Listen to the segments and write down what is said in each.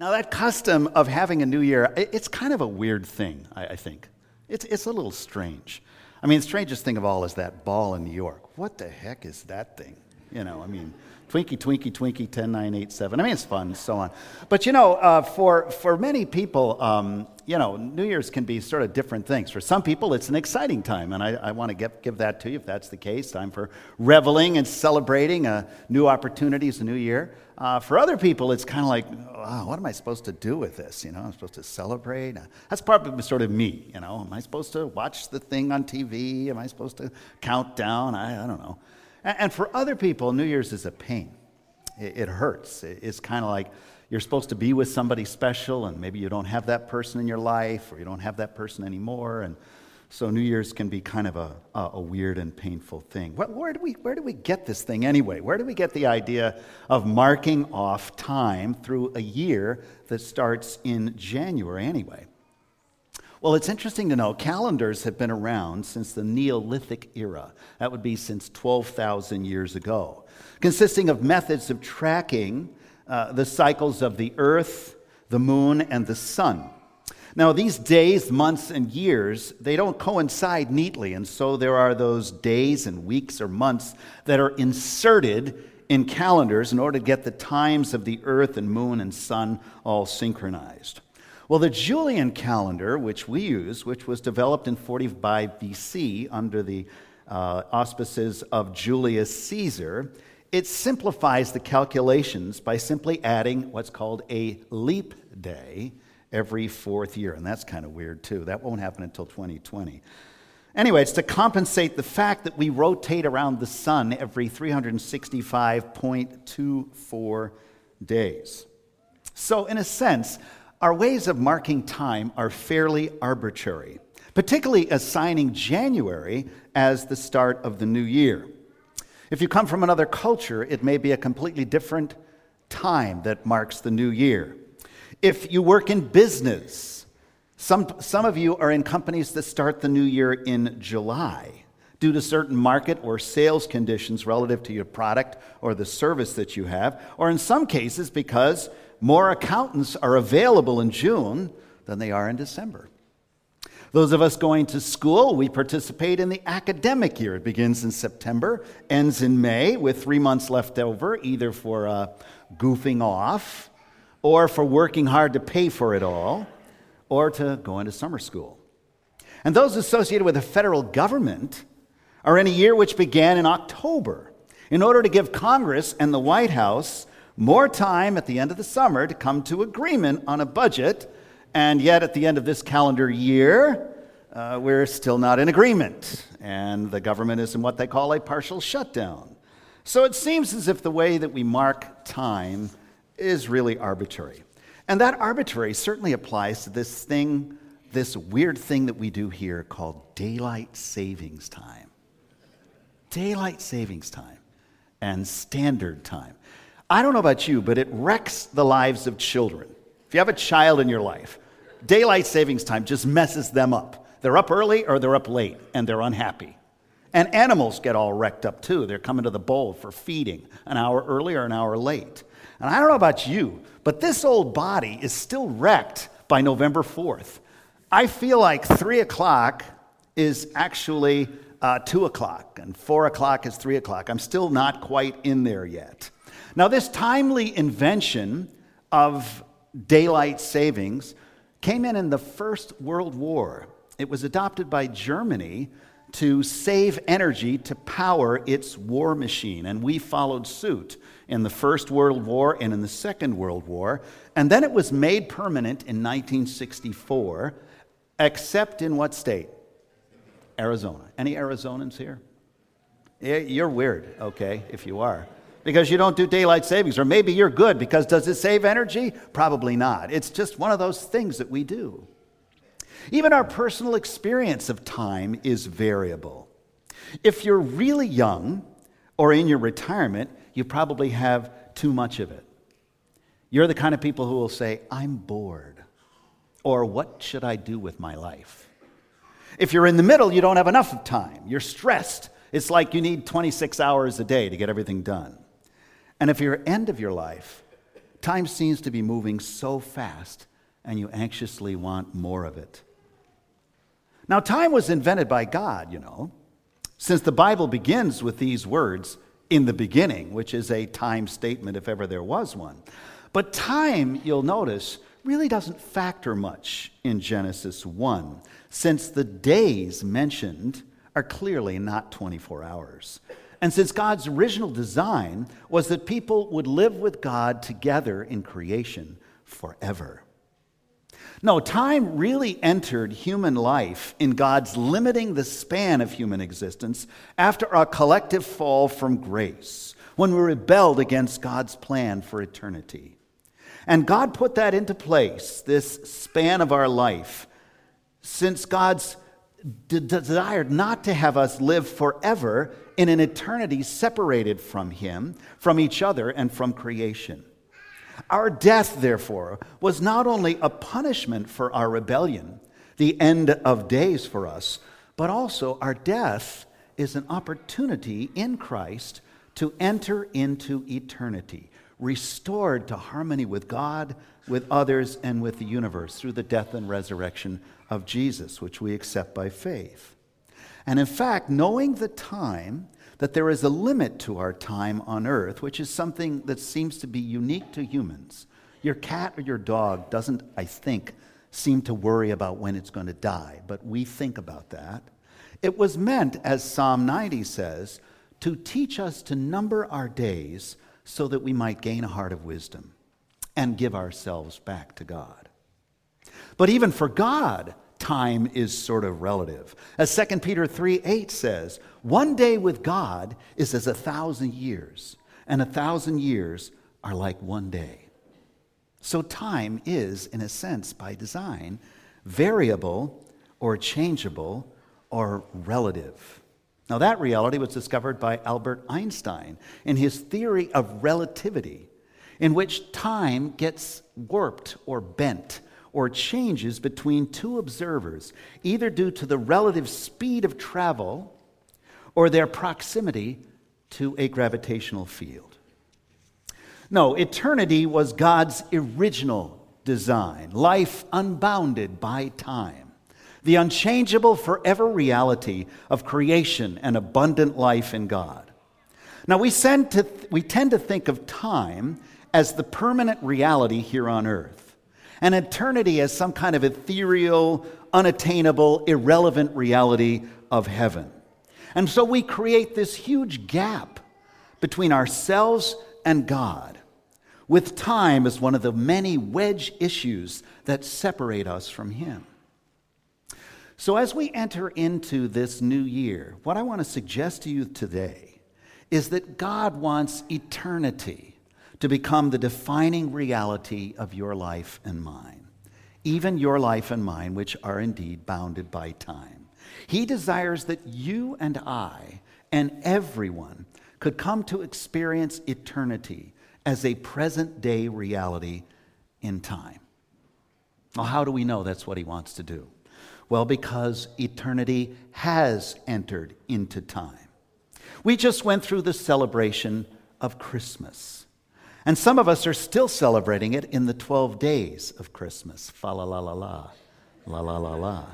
Now, that custom of having a new year, it's kind of a weird thing, I, think. It's, it's a little strange. I mean, the strangest thing of all is that ball in New York. What the heck is that thing? You know, I mean, Twinkie, Twinkie, Twinkie, 10987. I mean, it's fun and so on. But you know, uh, for, for many people, um, you know, New Year's can be sort of different things. For some people, it's an exciting time, and I, I want to give that to you if that's the case. Time for reveling and celebrating uh, new opportunities, a new year. Uh, for other people, it's kind of like, wow, what am I supposed to do with this? You know, I'm supposed to celebrate. Uh, that's probably sort of me. You know, am I supposed to watch the thing on TV? Am I supposed to count down? I, I don't know. And, and, for other people, New Year's is a pain. It, it hurts. It, it's kind of like you're supposed to be with somebody special, and maybe you don't have that person in your life, or you don't have that person anymore, and so New Year's can be kind of a, a weird and painful thing. Where, where, do we, where do we get this thing anyway? Where do we get the idea of marking off time through a year that starts in January anyway? Well, it's interesting to know calendars have been around since the Neolithic era. That would be since 12,000 years ago, consisting of methods of tracking uh, the cycles of the earth, the moon, and the sun. Now, these days, months, and years, they don't coincide neatly, and so there are those days and weeks or months that are inserted in calendars in order to get the times of the earth and moon and sun all synchronized. Well, the Julian calendar, which we use, which was developed in 45 BC under the uh, auspices of Julius Caesar, it simplifies the calculations by simply adding what's called a leap day every fourth year. And that's kind of weird, too. That won't happen until 2020. Anyway, it's to compensate the fact that we rotate around the sun every 365.24 days. So, in a sense, our ways of marking time are fairly arbitrary, particularly assigning January as the start of the new year. If you come from another culture, it may be a completely different time that marks the new year. If you work in business, some, some of you are in companies that start the new year in July due to certain market or sales conditions relative to your product or the service that you have, or in some cases because more accountants are available in June than they are in December. Those of us going to school, we participate in the academic year. It begins in September, ends in May, with three months left over, either for uh, goofing off or for working hard to pay for it all, or to go into summer school. And those associated with the federal government are in a year which began in October in order to give Congress and the White House more time at the end of the summer to come to agreement on a budget. And yet, at the end of this calendar year, uh, we're still not in agreement. And the government is in what they call a partial shutdown. So it seems as if the way that we mark time is really arbitrary. And that arbitrary certainly applies to this thing, this weird thing that we do here called daylight savings time. Daylight savings time and standard time. I don't know about you, but it wrecks the lives of children. If you have a child in your life, daylight savings time just messes them up. They're up early or they're up late and they're unhappy. And animals get all wrecked up too. They're coming to the bowl for feeding an hour early or an hour late. And I don't know about you, but this old body is still wrecked by November 4th. I feel like 3 o'clock is actually uh, 2 o'clock, and 4 o'clock is 3 o'clock. I'm still not quite in there yet. Now, this timely invention of daylight savings came in in the First World War. It was adopted by Germany to save energy to power its war machine, and we followed suit in the First World War and in the Second World War. And then it was made permanent in 1964, except in what state? Arizona. Any Arizonans here? You're weird, okay, if you are. Because you don't do daylight savings, or maybe you're good because does it save energy? Probably not. It's just one of those things that we do. Even our personal experience of time is variable. If you're really young or in your retirement, you probably have too much of it. You're the kind of people who will say, I'm bored, or what should I do with my life? If you're in the middle, you don't have enough time. You're stressed. It's like you need 26 hours a day to get everything done. And if you're end of your life, time seems to be moving so fast, and you anxiously want more of it. Now, time was invented by God, you know, since the Bible begins with these words, in the beginning, which is a time statement if ever there was one. But time, you'll notice, really doesn't factor much in Genesis 1, since the days mentioned are clearly not 24 hours. And since God's original design was that people would live with God together in creation forever. No, time really entered human life in God's limiting the span of human existence after a collective fall from grace, when we rebelled against God's plan for eternity. And God put that into place, this span of our life, since God's d- desired not to have us live forever in an eternity separated from Him, from each other, and from creation. Our death, therefore, was not only a punishment for our rebellion, the end of days for us, but also our death is an opportunity in Christ to enter into eternity, restored to harmony with God, with others, and with the universe through the death and resurrection of Jesus, which we accept by faith. And in fact, knowing the time, that there is a limit to our time on earth, which is something that seems to be unique to humans. Your cat or your dog doesn't, I think, seem to worry about when it's going to die, but we think about that. It was meant, as Psalm 90 says, to teach us to number our days so that we might gain a heart of wisdom and give ourselves back to God. But even for God, time is sort of relative. As 2 Peter 3 8 says, one day with God is as a thousand years, and a thousand years are like one day. So time is, in a sense, by design, variable or changeable or relative. Now, that reality was discovered by Albert Einstein in his theory of relativity, in which time gets warped or bent or changes between two observers, either due to the relative speed of travel or their proximity to a gravitational field. No, eternity was God's original design, life unbounded by time the unchangeable forever reality of creation and abundant life in God. Now, we, to, we tend to think of time as the permanent reality here on earth, and eternity as some kind of ethereal, unattainable, irrelevant reality of heaven. And so we create this huge gap between ourselves and God, with time as one of the many wedge issues that separate us from Him. So, as we enter into this new year, what I want to suggest to you today is that God wants eternity to become the defining reality of your life and mine, even your life and mine, which are indeed bounded by time. He desires that you and I and everyone could come to experience eternity as a present day reality in time. Well, how do we know that's what he wants to do? Well, because eternity has entered into time. We just went through the celebration of Christmas. And some of us are still celebrating it in the 12 days of Christmas. Fa la la la la. La la la la.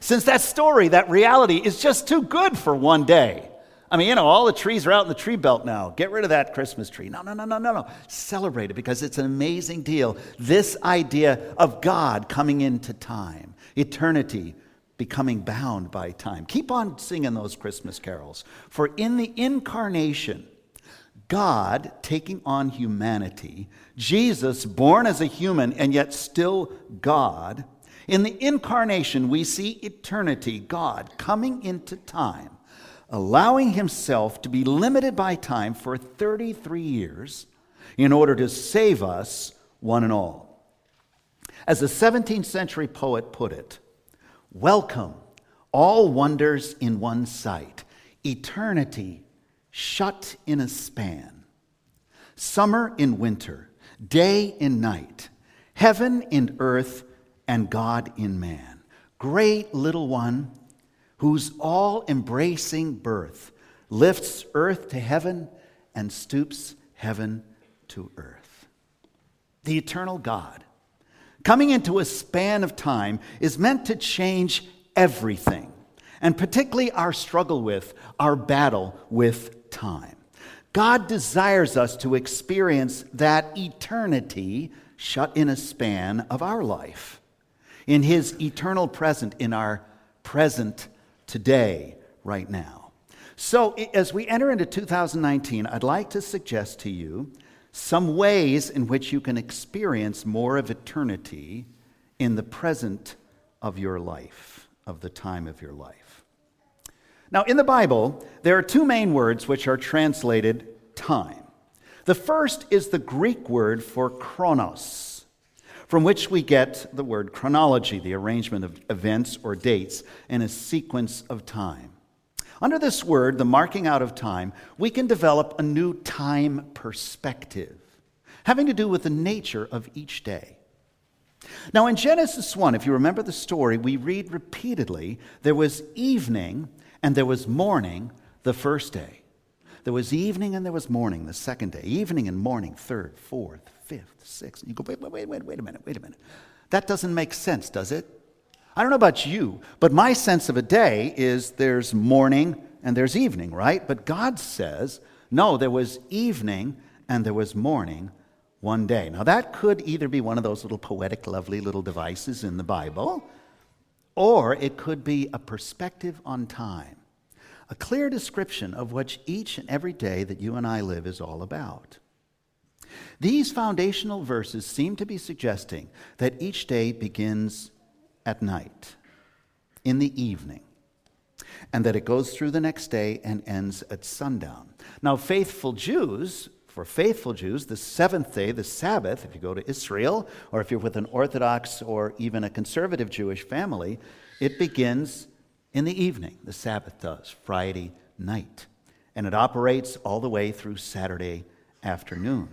Since that story, that reality is just too good for one day. I mean, you know, all the trees are out in the tree belt now. Get rid of that Christmas tree. No, no, no, no, no, no. Celebrate it because it's an amazing deal. This idea of God coming into time eternity becoming bound by time. Keep on singing those Christmas carols. For in the incarnation, God taking on humanity, Jesus born as a human and yet still God, in the incarnation, we see eternity, God coming into time, allowing himself to be limited by time for 33 years in order to save us, one and all. As a 17th century poet put it, welcome, all wonders in one sight, eternity shut in a span, summer in winter, day in night, heaven in earth, and God in man. Great little one, whose all embracing birth lifts earth to heaven and stoops heaven to earth. the eternal God, coming into a span of time is meant to change everything, and particularly our struggle with, our battle with time. God desires us to experience that eternity shut in a span of our life, in His eternal present, in our present today, right now. So, as we enter into 2019, I'd like to suggest to you some ways in which you can experience more of eternity in the present of your life, of the time of your life. Now, in the Bible, there are two main words which are translated time. The first is the Greek word for chronos, from which we get the word chronology, the arrangement of events or dates in a sequence of time. Under this word, the marking out of time, we can develop a new time perspective, having to do with the nature of each day. Now, in Genesis 1, if you remember the story, we read repeatedly there was evening and there was morning the first day. There was evening and there was morning the second day. Evening and morning, third, fourth, fifth, sixth. And You go, wait, wait, wait, wait, wait a minute, wait a minute. That doesn't make sense, does it? I don't know about you, but my sense of a day is there's morning and there's evening, right? But God says, no, there was evening and there was morning one day. Now, that could either be one of those little poetic, lovely little devices in the Bible, or it could be a perspective on time, a clear description of what each and every day that you and I live is all about. These foundational verses seem to be suggesting that each day begins at night, in the evening, and that it goes through the next day and ends at sundown. Now, faithful Jews, for faithful Jews, the seventh day, the Sabbath, if you go to Israel, or if you're with an Orthodox or even a conservative Jewish family, it begins in the evening. The Sabbath does, Friday night. And it operates all the way through Saturday afternoon.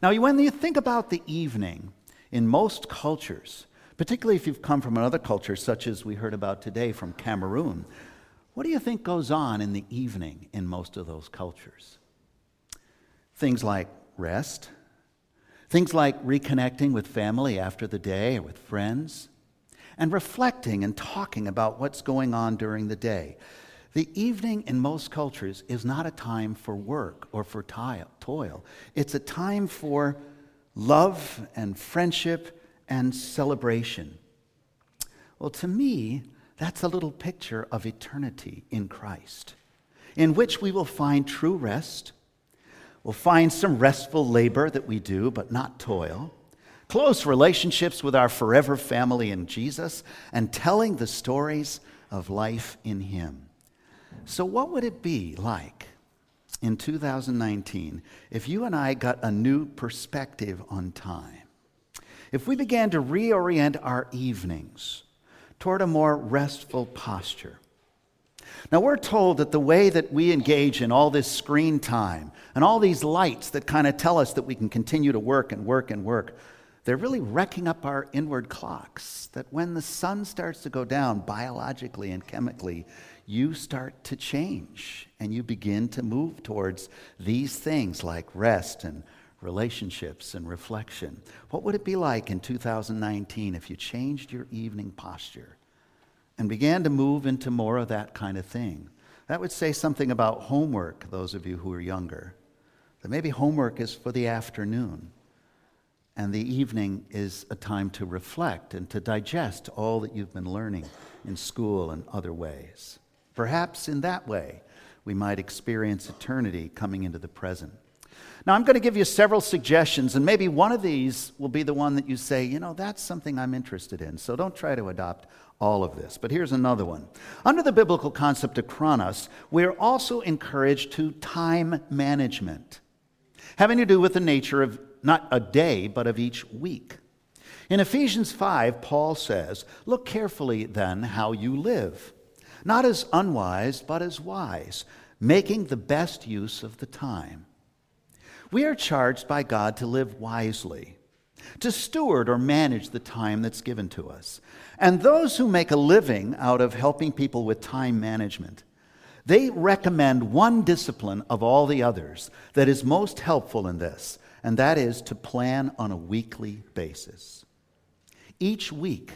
Now, when you think about the evening, in most cultures, particularly if you've come from another culture, such as we heard about today from Cameroon. What do you think goes on in the evening in most of those cultures? Things like rest, things like reconnecting with family after the day or with friends, and reflecting and talking about what's going on during the day. The evening in most cultures is not a time for work or for toil. It's a time for love and friendship and celebration. Well, to me, that's a little picture of eternity in Christ, in which we will find true rest. We'll find some restful labor that we do, but not toil. Close relationships with our forever family in Jesus, and telling the stories of life in Him. So, what would it be like in 2019 if you and I got a new perspective on time? if we began to reorient our evenings toward a more restful posture. Now, we're told that the way that we engage in all this screen time and all these lights that kind of tell us that we can continue to work and work and work, they're really wrecking up our inward clocks. That when the sun starts to go down biologically and chemically, you start to change and you begin to move towards these things like rest and relationships and reflection. What would it be like in 2019 if you changed your evening posture and began to move into more of that kind of thing? That would say something about homework, those of you who are younger. That maybe homework is for the afternoon, and the evening is a time to reflect and to digest all that you've been learning in school and other ways. Perhaps in that way, we might experience eternity coming into the present. Now, I'm going to give you several suggestions, and maybe one of these will be the one that you say, you know, that's something I'm interested in. So don't try to adopt all of this. But here's another one. Under the biblical concept of chronos, we're also encouraged to time management, having to do with the nature of not a day, but of each week. In Ephesians 5, Paul says, Look carefully then how you live, not as unwise, but as wise, making the best use of the time we are charged by God to live wisely, to steward or manage the time that's given to us. And those who make a living out of helping people with time management, they recommend one discipline of all the others that is most helpful in this, and that is to plan on a weekly basis. Each week,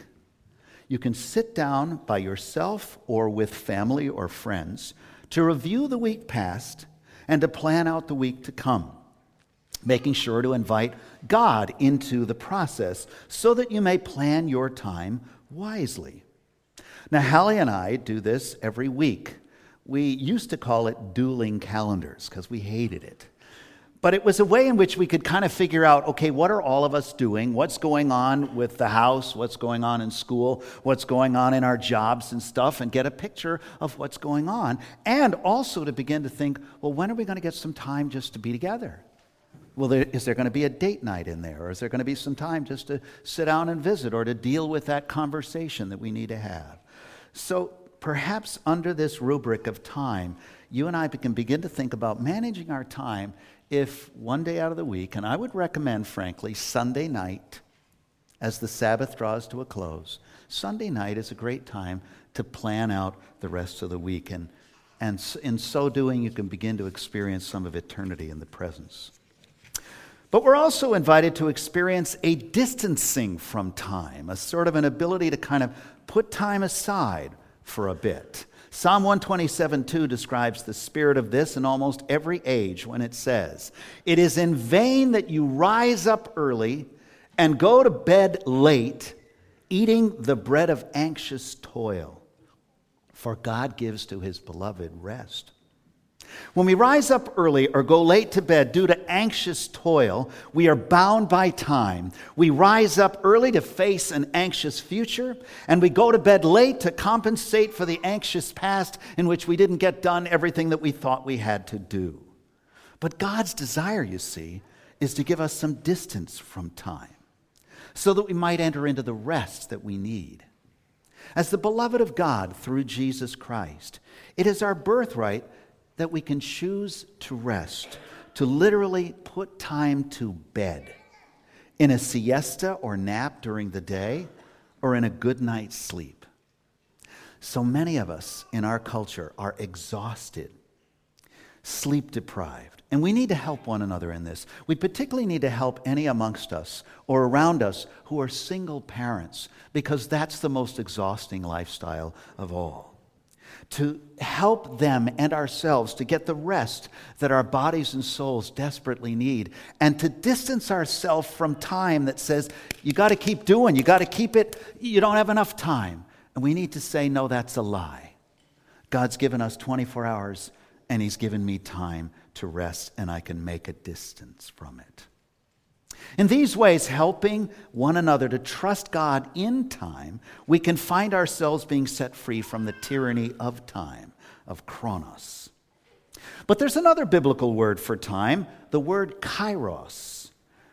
you can sit down by yourself or with family or friends to review the week past and to plan out the week to come, making sure to invite God into the process so that you may plan your time wisely. Now, Hallie and I do this every week. We used to call it dueling calendars because we hated it. But it was a way in which we could kind of figure out okay, what are all of us doing? What's going on with the house? What's going on in school? What's going on in our jobs and stuff? And get a picture of what's going on. And also to begin to think well, when are we going to get some time just to be together? Well, there, is there going to be a date night in there? Or is there going to be some time just to sit down and visit or to deal with that conversation that we need to have? So perhaps under this rubric of time, you and I can begin to think about managing our time if one day out of the week, and I would recommend, frankly, Sunday night as the Sabbath draws to a close, Sunday night is a great time to plan out the rest of the week. And, and in so doing, you can begin to experience some of eternity in the presence. But we're also invited to experience a distancing from time, a sort of an ability to kind of put time aside for a bit. Psalm 127 2 describes the spirit of this in almost every age when it says, It is in vain that you rise up early and go to bed late, eating the bread of anxious toil, for God gives to his beloved rest. When we rise up early or go late to bed due to anxious toil, we are bound by time. We rise up early to face an anxious future, and we go to bed late to compensate for the anxious past in which we didn't get done everything that we thought we had to do. But God's desire, you see, is to give us some distance from time so that we might enter into the rest that we need. As the beloved of God through Jesus Christ, it is our birthright that we can choose to rest, to literally put time to bed in a siesta or nap during the day or in a good night's sleep. So many of us in our culture are exhausted, sleep deprived, and we need to help one another in this. We particularly need to help any amongst us or around us who are single parents because that's the most exhausting lifestyle of all to help them and ourselves to get the rest that our bodies and souls desperately need, and to distance ourselves from time that says, you got to keep doing, you got to keep it, you don't have enough time. And we need to say, no, that's a lie. God's given us 24 hours, and He's given me time to rest, and I can make a distance from it. In these ways, helping one another to trust God in time, we can find ourselves being set free from the tyranny of time, of chronos. But there's another biblical word for time, the word kairos,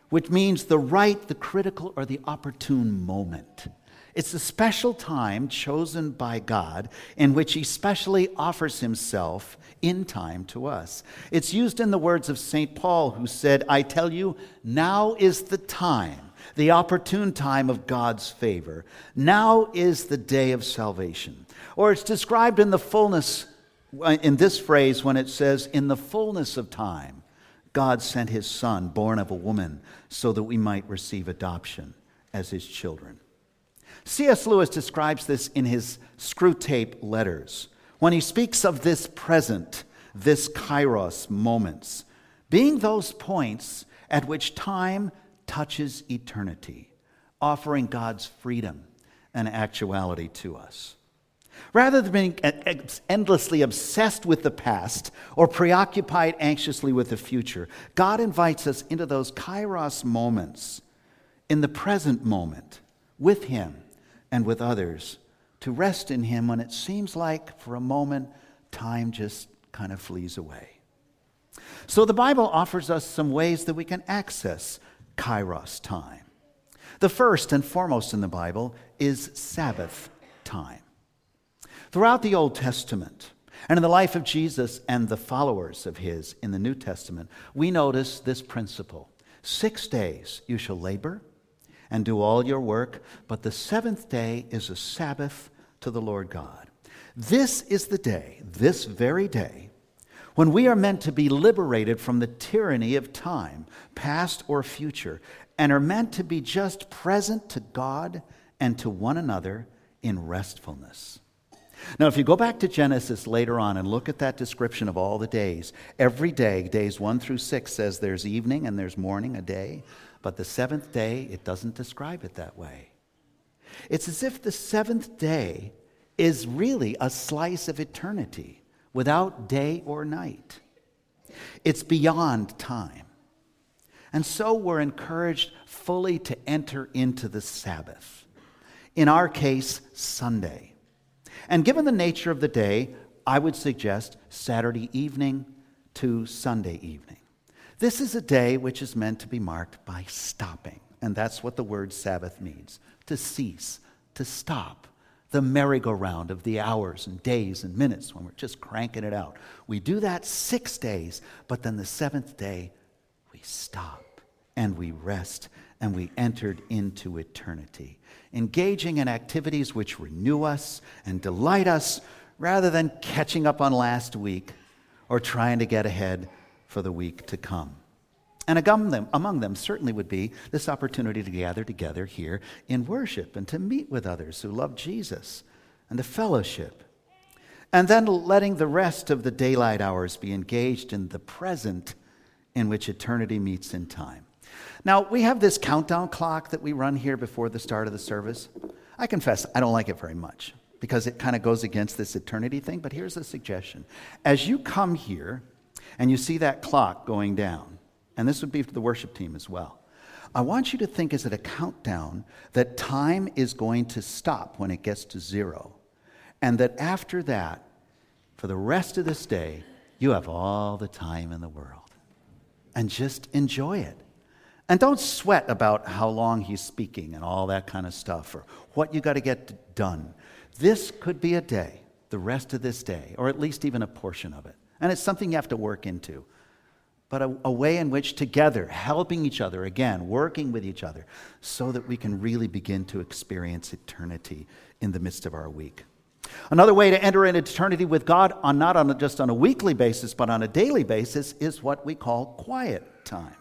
which means the right, the critical, or the opportune moment. It's a special time chosen by God in which He specially offers Himself in time to us. It's used in the words of St. Paul, who said, I tell you, now is the time, the opportune time of God's favor. Now is the day of salvation. Or it's described in the fullness, uh, in this phrase, when it says, In the fullness of time, God sent His Son, born of a woman, so that we might receive adoption as His children. C.S. Lewis describes this in his Screwtape letters when he speaks of this present, this kairos moments, being those points at which time touches eternity, offering God's freedom and actuality to us. Rather than being endlessly obsessed with the past or preoccupied anxiously with the future, God invites us into those kairos moments in the present moment with Him and with others, to rest in Him when it seems like for a moment time just kind of flees away. So the Bible offers us some ways that we can access kairos time. The first and foremost in the Bible is Sabbath time. Throughout the Old Testament, and in the life of Jesus and the followers of his in the New Testament, we notice this principle Six days you shall labor and do all your work, but the seventh day is a Sabbath to the Lord God. This is the day, this very day, when we are meant to be liberated from the tyranny of time, past or future, and are meant to be just present to God and to one another in restfulness. Now, if you go back to Genesis later on and look at that description of all the days, every day, days one through six, says there's evening and there's morning, a day. But the seventh day, it doesn't describe it that way. It's as if the seventh day is really a slice of eternity without day or night. It's beyond time. And so we're encouraged fully to enter into the Sabbath. In our case, Sunday. And given the nature of the day, I would suggest Saturday evening to Sunday evening. This is a day which is meant to be marked by stopping. And that's what the word Sabbath means to cease, to stop the merry-go-round of the hours and days and minutes when we're just cranking it out. We do that six days, but then the seventh day, we stop and we rest and we entered into eternity, engaging in activities which renew us and delight us rather than catching up on last week or trying to get ahead for the week to come. And among them, certainly would be this opportunity to gather together here in worship and to meet with others who love Jesus and to fellowship. And then letting the rest of the daylight hours be engaged in the present in which eternity meets in time. Now, we have this countdown clock that we run here before the start of the service. I confess, I don't like it very much because it kind of goes against this eternity thing, but here's a suggestion. As you come here and you see that clock going down, and this would be for the worship team as well. I want you to think as a countdown that time is going to stop when it gets to zero. And that after that, for the rest of this day, you have all the time in the world. And just enjoy it. And don't sweat about how long he's speaking and all that kind of stuff or what you got to get done. This could be a day, the rest of this day, or at least even a portion of it. And it's something you have to work into but a, a, way in which together, helping each other, again, working with each other, so that we can really begin to experience eternity in the midst of our week. Another way to enter into eternity with God, on not on a, just on a weekly basis, but on a daily basis, is what we call quiet time.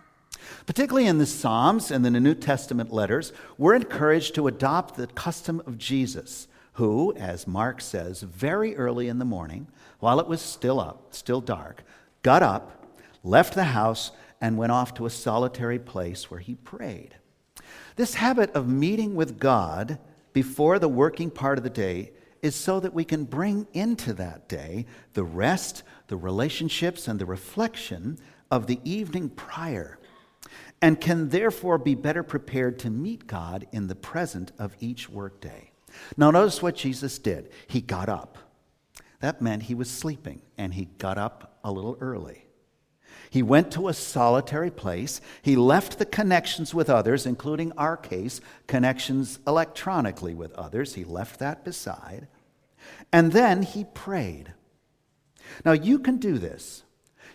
Particularly in the Psalms and in the New Testament letters, we're encouraged to adopt the custom of Jesus, who, as Mark says, very early in the morning, while it was still up, still dark, got up left the house, and went off to a solitary place where he prayed. This habit of meeting with God before the working part of the day is so that we can bring into that day the rest, the relationships, and the reflection of the evening prior, and can therefore be better prepared to meet God in the present of each workday. Now, notice what Jesus did. He got up. That meant he was sleeping, and he got up a little early. He went to a solitary place. He left the connections with others, including our case, connections electronically with others. He left that beside. And then he prayed. Now, you can do this.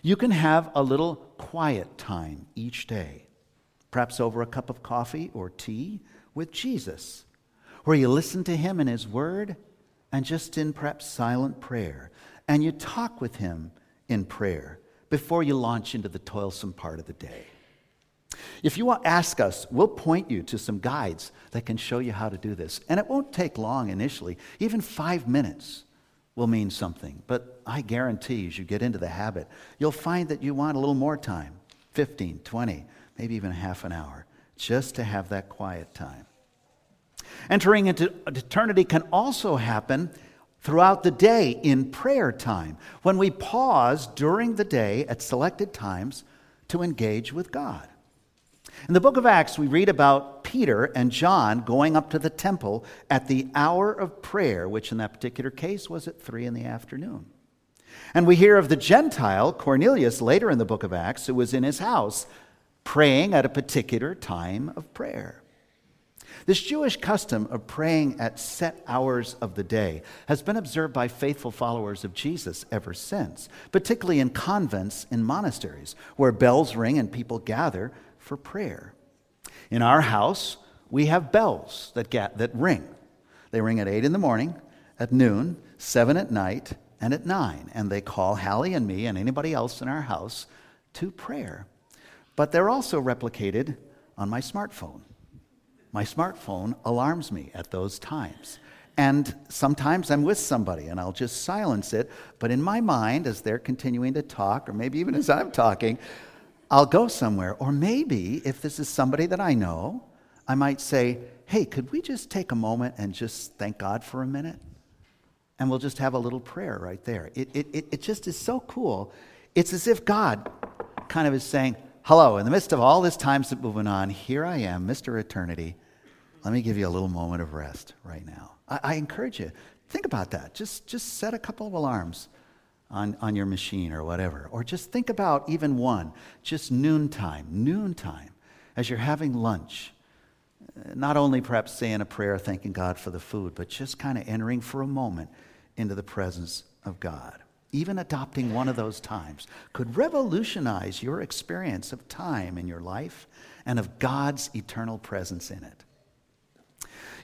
You can have a little quiet time each day, perhaps over a cup of coffee or tea with Jesus, where you listen to him and his word and just in perhaps silent prayer, and you talk with him in prayer before you launch into the toilsome part of the day. If you want ask us, we'll point you to some guides that can show you how to do this. And it won't take long initially. Even five minutes will mean something. But I guarantee as you get into the habit, you'll find that you want a little more time 15, 20, maybe even half an hour just to have that quiet time. Entering into eternity can also happen throughout the day in prayer time, when we pause during the day at selected times to engage with God. In the book of Acts, we read about Peter and John going up to the temple at the hour of prayer, which in that particular case was at three in the afternoon. And we hear of the Gentile, Cornelius, later in the book of Acts, who was in his house praying at a particular time of prayer. This Jewish custom of praying at set hours of the day has been observed by faithful followers of Jesus ever since, particularly in convents and monasteries where bells ring and people gather for prayer. In our house, we have bells that, get, that ring. They ring at 8 in the morning, at noon, 7 at night, and at 9. And they call Hallie and me and anybody else in our house to prayer. But they're also replicated on my smartphone. My smartphone alarms me at those times. And sometimes I'm with somebody and I'll just silence it. But in my mind, as they're continuing to talk, or maybe even as I'm talking, I'll go somewhere. Or maybe if this is somebody that I know, I might say, hey, could we just take a moment and just thank God for a minute? And we'll just have a little prayer right there. It, it, it, it just is so cool. It's as if God kind of is saying, hello, in the midst of all this time moving on, here I am, Mr. Eternity. Let me give you a little moment of rest right now. I, I encourage you, think about that. Just, just set a couple of alarms on, on your machine or whatever. Or just think about even one, just noontime, noontime, as you're having lunch. Uh, not only perhaps saying a prayer, thanking God for the food, but just kind of entering for a moment into the presence of God. Even adopting one of those times could revolutionize your experience of time in your life and of God's eternal presence in it.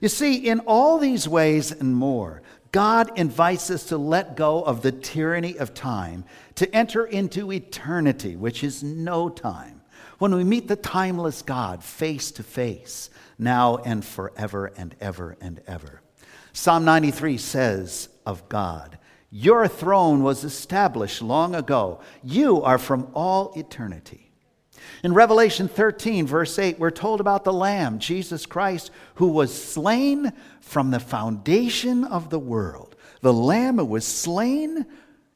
You see, in all these ways and more, God invites us to let go of the tyranny of time, to enter into eternity, which is no time, when we meet the timeless God face to face, now and forever and ever and ever. Psalm 93 says of God, Your throne was established long ago. You are from all eternity. In Revelation 13, verse 8, we're told about the Lamb, Jesus Christ, who was slain from the foundation of the world. The Lamb who was slain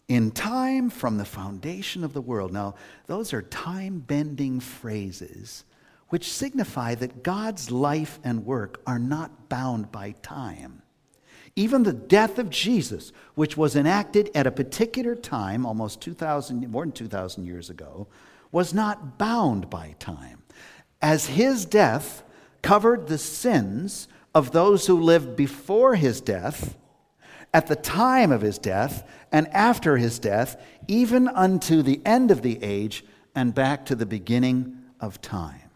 in time from the foundation of the world. Now, those are time bending phrases which signify that God's life and work are not bound by time. Even the death of Jesus, which was enacted at a particular time, almost 2,000, more than 2,000 years ago, was not bound by time, as his death covered the sins of those who lived before his death, at the time of his death, and after his death, even unto the end of the age and back to the beginning of time.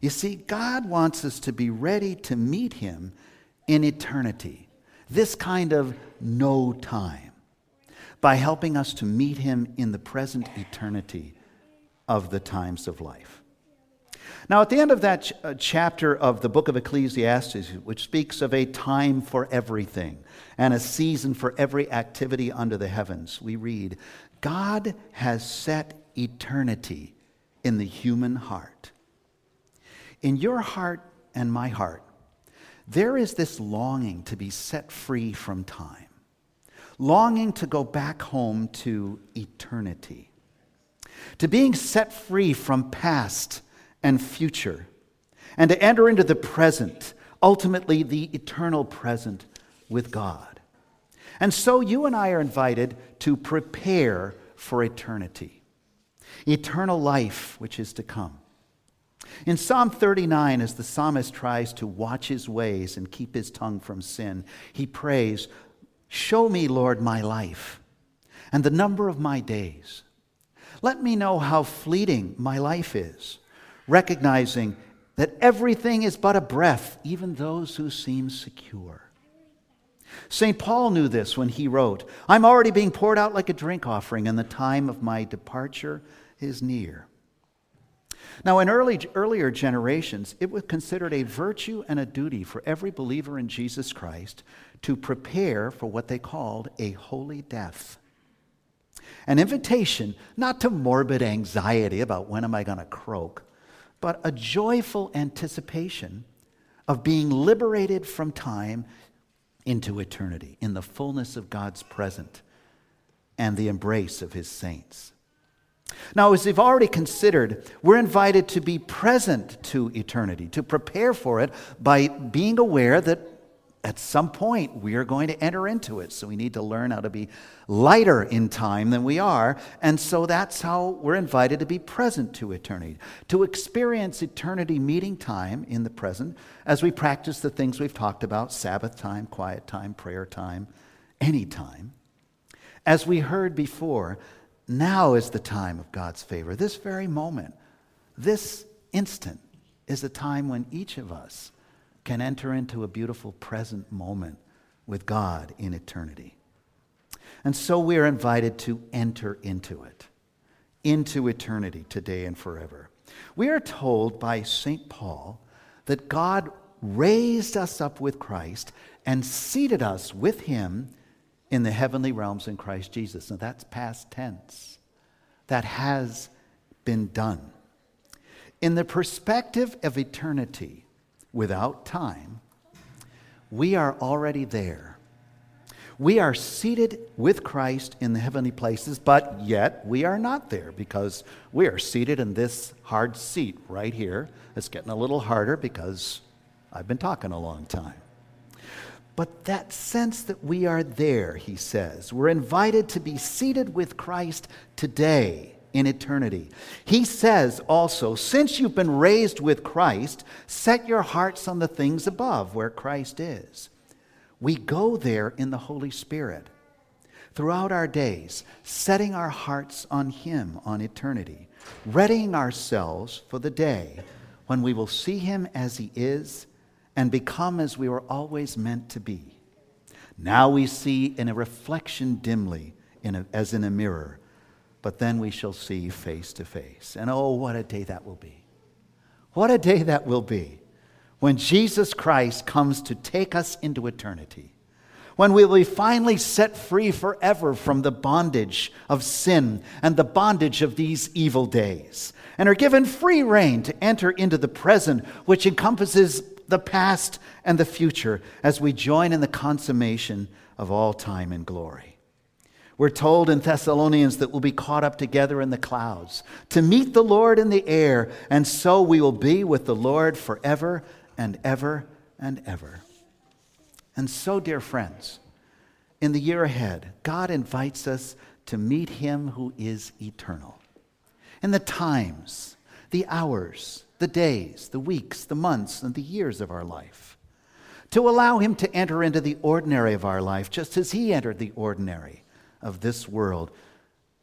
You see, God wants us to be ready to meet him in eternity, this kind of no time, by helping us to meet him in the present eternity of the times of life. Now, at the end of that ch- uh, chapter of the book of Ecclesiastes, which speaks of a time for everything and a season for every activity under the heavens, we read, God has set eternity in the human heart. In your heart and my heart, there is this longing to be set free from time, longing to go back home to eternity to being set free from past and future, and to enter into the present, ultimately the eternal present with God. And so you and I are invited to prepare for eternity, eternal life which is to come. In Psalm 39, as the psalmist tries to watch his ways and keep his tongue from sin, he prays, Show me, Lord, my life and the number of my days let me know how fleeting my life is, recognizing that everything is but a breath, even those who seem secure. St. Paul knew this when he wrote, I'm already being poured out like a drink offering, and the time of my departure is near. Now, in early, earlier generations, it was considered a virtue and a duty for every believer in Jesus Christ to prepare for what they called a holy death. An invitation not to morbid anxiety about when am I going to croak, but a joyful anticipation of being liberated from time into eternity in the fullness of God's present and the embrace of his saints. Now, as we've already considered, we're invited to be present to eternity, to prepare for it by being aware that at some point we are going to enter into it. So we need to learn how to be lighter in time than we are. And so that's how we're invited to be present to eternity, to experience eternity meeting time in the present as we practice the things we've talked about Sabbath time, quiet time, prayer time, any time. As we heard before, now is the time of God's favor. This very moment, this instant is the time when each of us can enter into a beautiful present moment with God in eternity. And so we are invited to enter into it, into eternity today and forever. We are told by St. Paul that God raised us up with Christ and seated us with him in the heavenly realms in Christ Jesus. Now that's past tense. That has been done. In the perspective of eternity without time, we are already there. We are seated with Christ in the heavenly places, but yet we are not there because we are seated in this hard seat right here. It's getting a little harder because I've been talking a long time. But that sense that we are there, he says, we're invited to be seated with Christ today in eternity. He says also, since you've been raised with Christ, set your hearts on the things above where Christ is. We go there in the Holy Spirit throughout our days, setting our hearts on Him, on eternity, readying ourselves for the day when we will see Him as He is and become as we were always meant to be. Now we see in a reflection dimly, in a, as in a mirror, but then we shall see face to face. And oh, what a day that will be! What a day that will be when Jesus Christ comes to take us into eternity. When we will be finally set free forever from the bondage of sin and the bondage of these evil days, and are given free rein to enter into the present, which encompasses the past, and the future as we join in the consummation of all time and glory. We're told in Thessalonians that we'll be caught up together in the clouds to meet the Lord in the air, and so we will be with the Lord forever and ever and ever. And so, dear friends, in the year ahead, God invites us to meet Him who is eternal. In the times, the hours, the days, the weeks, the months, and the years of our life. To allow Him to enter into the ordinary of our life, just as He entered the ordinary of this world.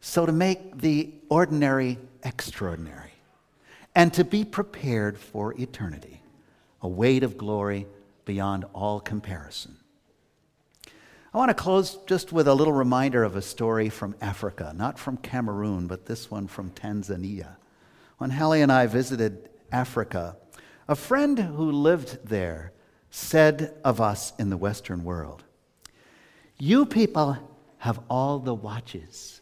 So to make the ordinary extraordinary, and to be prepared for eternity, a weight of glory beyond all comparison. I want to close just with a little reminder of a story from Africa, not from Cameroon, but this one from Tanzania. When Hallie and I visited Africa, a friend who lived there said of us in the Western world, You people have all the watches,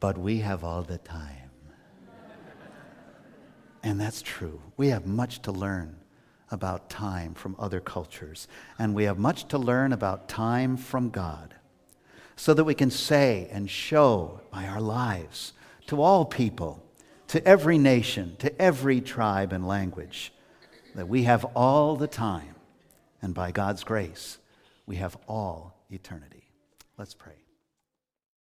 but we have all the time. and that's true. We have much to learn about time from other cultures, and we have much to learn about time from God so that we can say and show by our lives to all people to every nation, to every tribe and language, that we have all the time, and by God's grace, we have all eternity. Let's pray.